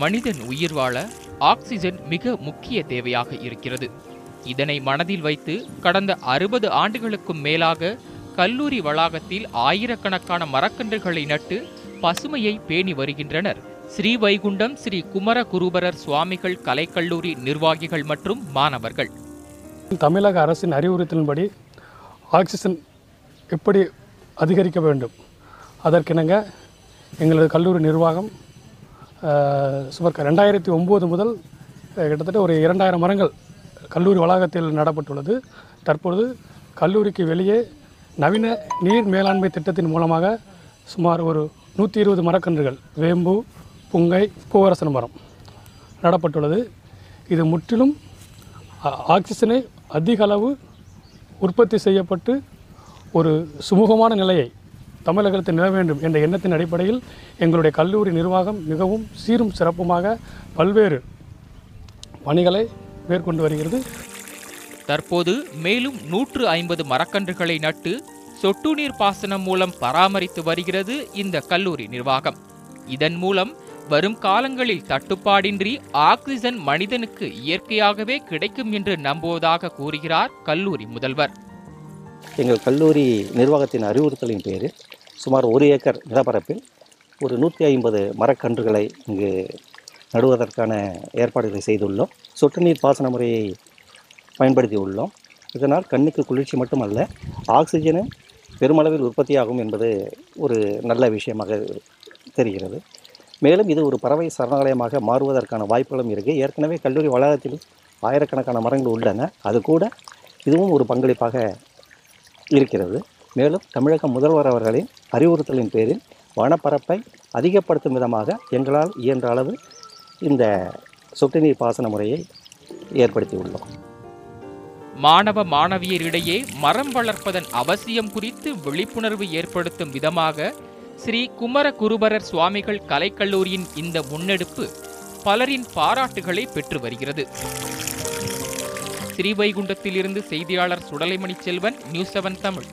மனிதன் உயிர் வாழ ஆக்சிஜன் மிக முக்கிய தேவையாக இருக்கிறது. இதனை மனதில் வைத்து கடந்த அறுபது ஆண்டுகளுக்கும் மேலாக கல்லூரி வளாகத்தில் ஆயிரக்கணக்கான மரக்கன்றுகளை நட்டு பசுமையை பேணி வருகின்றனர். ஸ்ரீவைகுண்டம் ஸ்ரீ குமர குருபரர் சுவாமிகள் கலைக்கல்லூரி நிர்வாகிகள் மற்றும் மாணவர்கள். தமிழக அரசின் அறிவுறுத்தலின்படி ஆக்சிஜன் எப்படி அதிகரிக்க வேண்டும்? அதற்கிணங்க எங்களது கல்லூரி நிர்வாகம் சுமார் ரெண்டாயிரத்தி ஒம்பது முதல் கிட்டத்தட்ட ஒரு இரண்டாயிரம் மரங்கள் கல்லூரி வளாகத்தில் நடப்பட்டுள்ளது. தற்பொழுது கல்லூரிக்கு வெளியே நவீன நீர் மேலாண்மை திட்டத்தின் மூலமாக சுமார் ஒரு நூற்றி இருபது மரக்கன்றுகள் வேம்பு புங்கை பூவரசன் மரம் நடப்பட்டுள்ளது. இது முற்றிலும் ஆக்சிஜனை அதிக அளவு உற்பத்தி செய்யப்பட்டு ஒரு சுமூகமான நிலையை தமிழகத்தில் நில வேண்டும் என்ற எண்ணத்தின் அடிப்படையில் எங்களுடைய கல்லூரி நிர்வாகம் மிகவும் சீரும் சிறப்புமாக பல்வேறு பணிகளை மேற்கொண்டு வருகிறது. தற்போது மேலும் நூற்று ஐம்பது மரக்கன்றுகளை நட்டு சொட்டு நீர் பாசனம் மூலம் பராமரித்து வருகிறது இந்த கல்லூரி நிர்வாகம். இதன் மூலம் வரும் காலங்களில் தட்டுப்பாடின்றி ஆக்சிஜன் மனிதனுக்கு இயற்கையாகவே கிடைக்கும் என்று நம்புவதாக கூறுகிறார் கல்லூரி முதல்வர். எங்கள் கல்லூரி நிர்வாகத்தின் அறிவுறுத்தலின் பேரில் சுமார் ஒரு ஏக்கர் நிலப்பரப்பில் ஒரு நூற்றி ஐம்பது மரக்கன்றுகளை இங்கு நடுவதற்கான ஏற்பாடுகளை செய்துள்ளோம். சொட்டு நீர் பாசன முறையை பயன்படுத்தி உள்ளோம் இதனால் கண்ணுக்கு குளிர்ச்சி மட்டுமல்ல ஆக்சிஜனும் பெருமளவில் உற்பத்தியாகும் என்பது ஒரு நல்ல விஷயமாக தெரிகிறது. மேலும் இது ஒரு பறவை சரணாலயமாக மாறுவதற்கான வாய்ப்புகளும் இருக்குது ஏற்கனவே கல்லூரி வளாகத்தில் ஆயிரக்கணக்கான மரங்கள் உள்ளன. அது கூட இதுவும் ஒரு பங்களிப்பாக இருக்கிறது. மேலும் தமிழக முதல்வர் அவர்களின் அறிவுறுத்தலின் பேரில் வனப்பரப்பை அதிகப்படுத்தும் விதமாக எங்களால் இயன்ற அளவு இந்த சொட்டு நீர் பாசன முறையை ஏற்படுத்தியுள்ளோம். மாணவ மாணவியரிடையே மரம் வளர்ப்பதன் அவசியம் குறித்து விழிப்புணர்வு ஏற்படுத்தும் விதமாக ஸ்ரீ குமர குருபரர் சுவாமிகள் கலைக்கல்லூரியின் இந்த முன்னெடுப்பு பலரின் பாராட்டுகளை பெற்று வருகிறது. ஸ்ரீவைகுண்டத்திலிருந்து செய்தியாளர் சுடலைமணி செல்வன் நியூஸ் செவன் தமிழ்.